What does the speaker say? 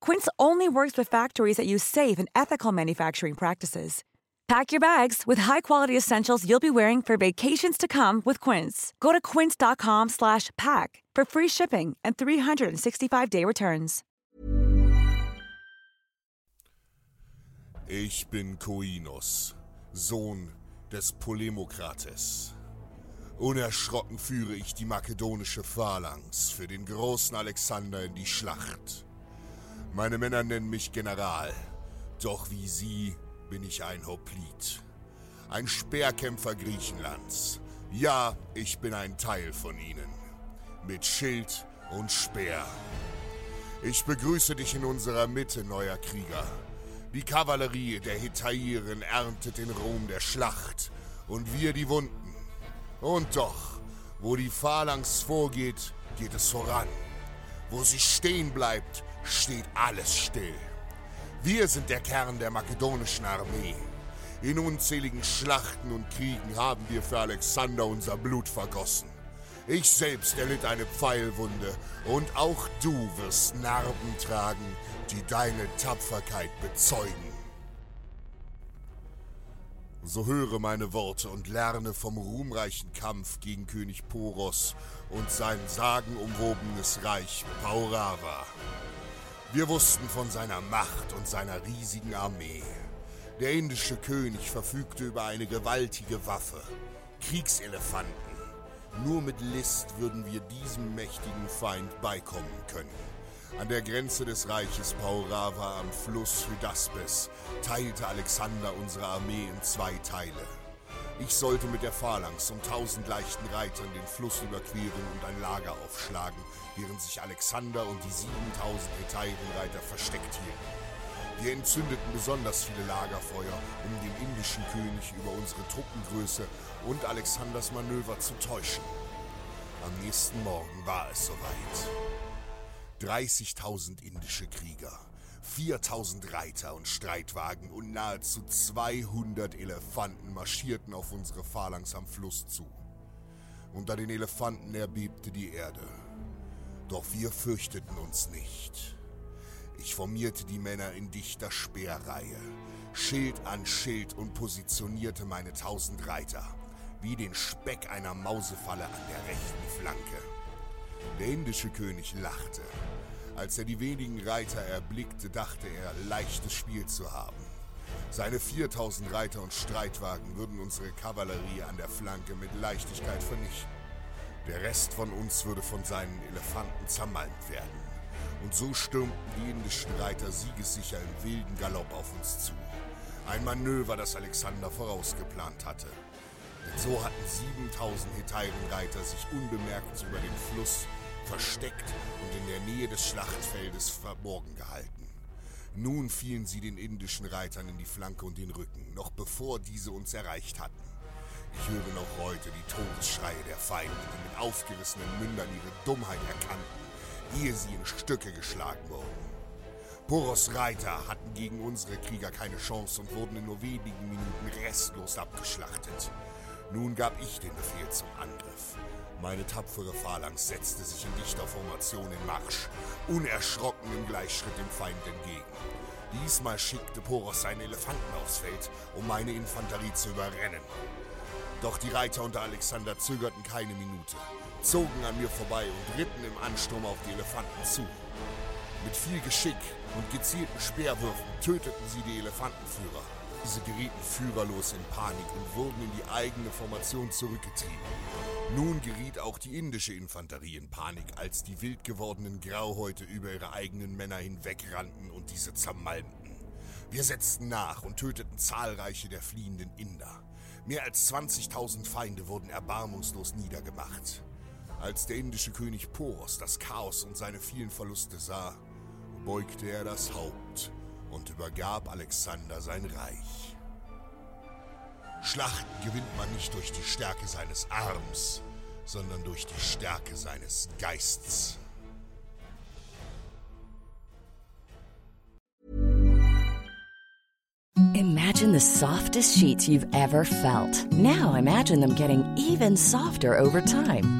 Quince only works with factories that use safe and ethical manufacturing practices. Pack your bags with high-quality essentials you'll be wearing for vacations to come with Quince. Go to quince.com/pack for free shipping and 365-day returns. Ich bin Koinos, Sohn des Polemokrates. Unerschrocken führe ich die makedonische Phalanx für den großen Alexander in die Schlacht. Meine Männer nennen mich General, doch wie sie bin ich ein Hoplit. Ein Speerkämpfer Griechenlands. Ja, ich bin ein Teil von ihnen. Mit Schild und Speer. Ich begrüße dich in unserer Mitte, neuer Krieger. Die Kavallerie der Hetairen erntet den Ruhm der Schlacht und wir die Wunden. Und doch, wo die Phalanx vorgeht, geht es voran. Wo sie stehen bleibt, steht alles still. Wir sind der Kern der makedonischen Armee. In unzähligen Schlachten und Kriegen haben wir für Alexander unser Blut vergossen. Ich selbst erlitt eine Pfeilwunde und auch du wirst Narben tragen, die deine Tapferkeit bezeugen. So höre meine Worte und lerne vom ruhmreichen Kampf gegen König Poros und sein sagenumwobenes Reich Paurava. Wir wussten von seiner Macht und seiner riesigen Armee. Der indische König verfügte über eine gewaltige Waffe, Kriegselefanten. Nur mit List würden wir diesem mächtigen Feind beikommen können. An der Grenze des Reiches Paurava am Fluss Hydaspes teilte Alexander unsere Armee in zwei Teile. Ich sollte mit der Phalanx und tausend leichten Reitern den Fluss überqueren und ein Lager aufschlagen, während sich Alexander und die 7000 Hetairenreiter versteckt hielten. Wir entzündeten besonders viele Lagerfeuer, um den indischen König über unsere Truppengröße und Alexanders Manöver zu täuschen. Am nächsten Morgen war es soweit. 30.000 indische Krieger, 4000 Reiter und Streitwagen und nahezu 200 Elefanten marschierten auf unsere Phalanx am Fluss zu. Unter den Elefanten erbebte die Erde. Doch wir fürchteten uns nicht. Ich formierte die Männer in dichter Speerreihe, Schild an Schild und positionierte meine tausend Reiter, wie den Speck einer Mausefalle an der rechten Flanke. Der indische König lachte. Als er die wenigen Reiter erblickte, dachte er, leichtes Spiel zu haben. Seine 4000 Reiter und Streitwagen würden unsere Kavallerie an der Flanke mit Leichtigkeit vernichten. Der Rest von uns würde von seinen Elefanten zermalmt werden. Und so stürmten die indischen Reiter siegessicher im wilden Galopp auf uns zu. Ein Manöver, das Alexander vorausgeplant hatte. Denn so hatten 7000 Hetairenreiter sich unbemerkt über den Fluss versteckt und in der Nähe des Schlachtfeldes verborgen gehalten. Nun fielen sie den indischen Reitern in die Flanke und den Rücken, noch bevor diese uns erreicht hatten. Ich höre noch heute die Todesschreie der Feinde, die mit aufgerissenen Mündern ihre Dummheit erkannten, ehe sie in Stücke geschlagen wurden. Poros Reiter hatten gegen unsere Krieger keine Chance und wurden in nur wenigen Minuten restlos abgeschlachtet. Nun gab ich den Befehl zum Angriff. Meine tapfere Phalanx setzte sich in dichter Formation in Marsch, unerschrocken im Gleichschritt dem Feind entgegen. Diesmal schickte Poros seinen Elefanten aufs Feld, um meine Infanterie zu überrennen. Doch die Reiter unter Alexander zögerten keine Minute, zogen an mir vorbei und ritten im Ansturm auf die Elefanten zu. Mit viel Geschick und gezielten Speerwürfen töteten sie die Elefantenführer. Diese gerieten führerlos in Panik und wurden in die eigene Formation zurückgetrieben. Nun geriet auch die indische Infanterie in Panik, als die wild gewordenen Grauhäute über ihre eigenen Männer hinwegrannten und diese zermalmten. Wir setzten nach und töteten zahlreiche der fliehenden Inder. Mehr als 20.000 Feinde wurden erbarmungslos niedergemacht. Als der indische König Poros das Chaos und seine vielen Verluste sah, beugte er das Haupt und übergab Alexander sein Reich. Schlachten gewinnt man nicht durch die Stärke seines Arms, sondern durch die Stärke seines Geistes. Imagine the softest sheets you've ever felt. Now imagine them getting even softer over time.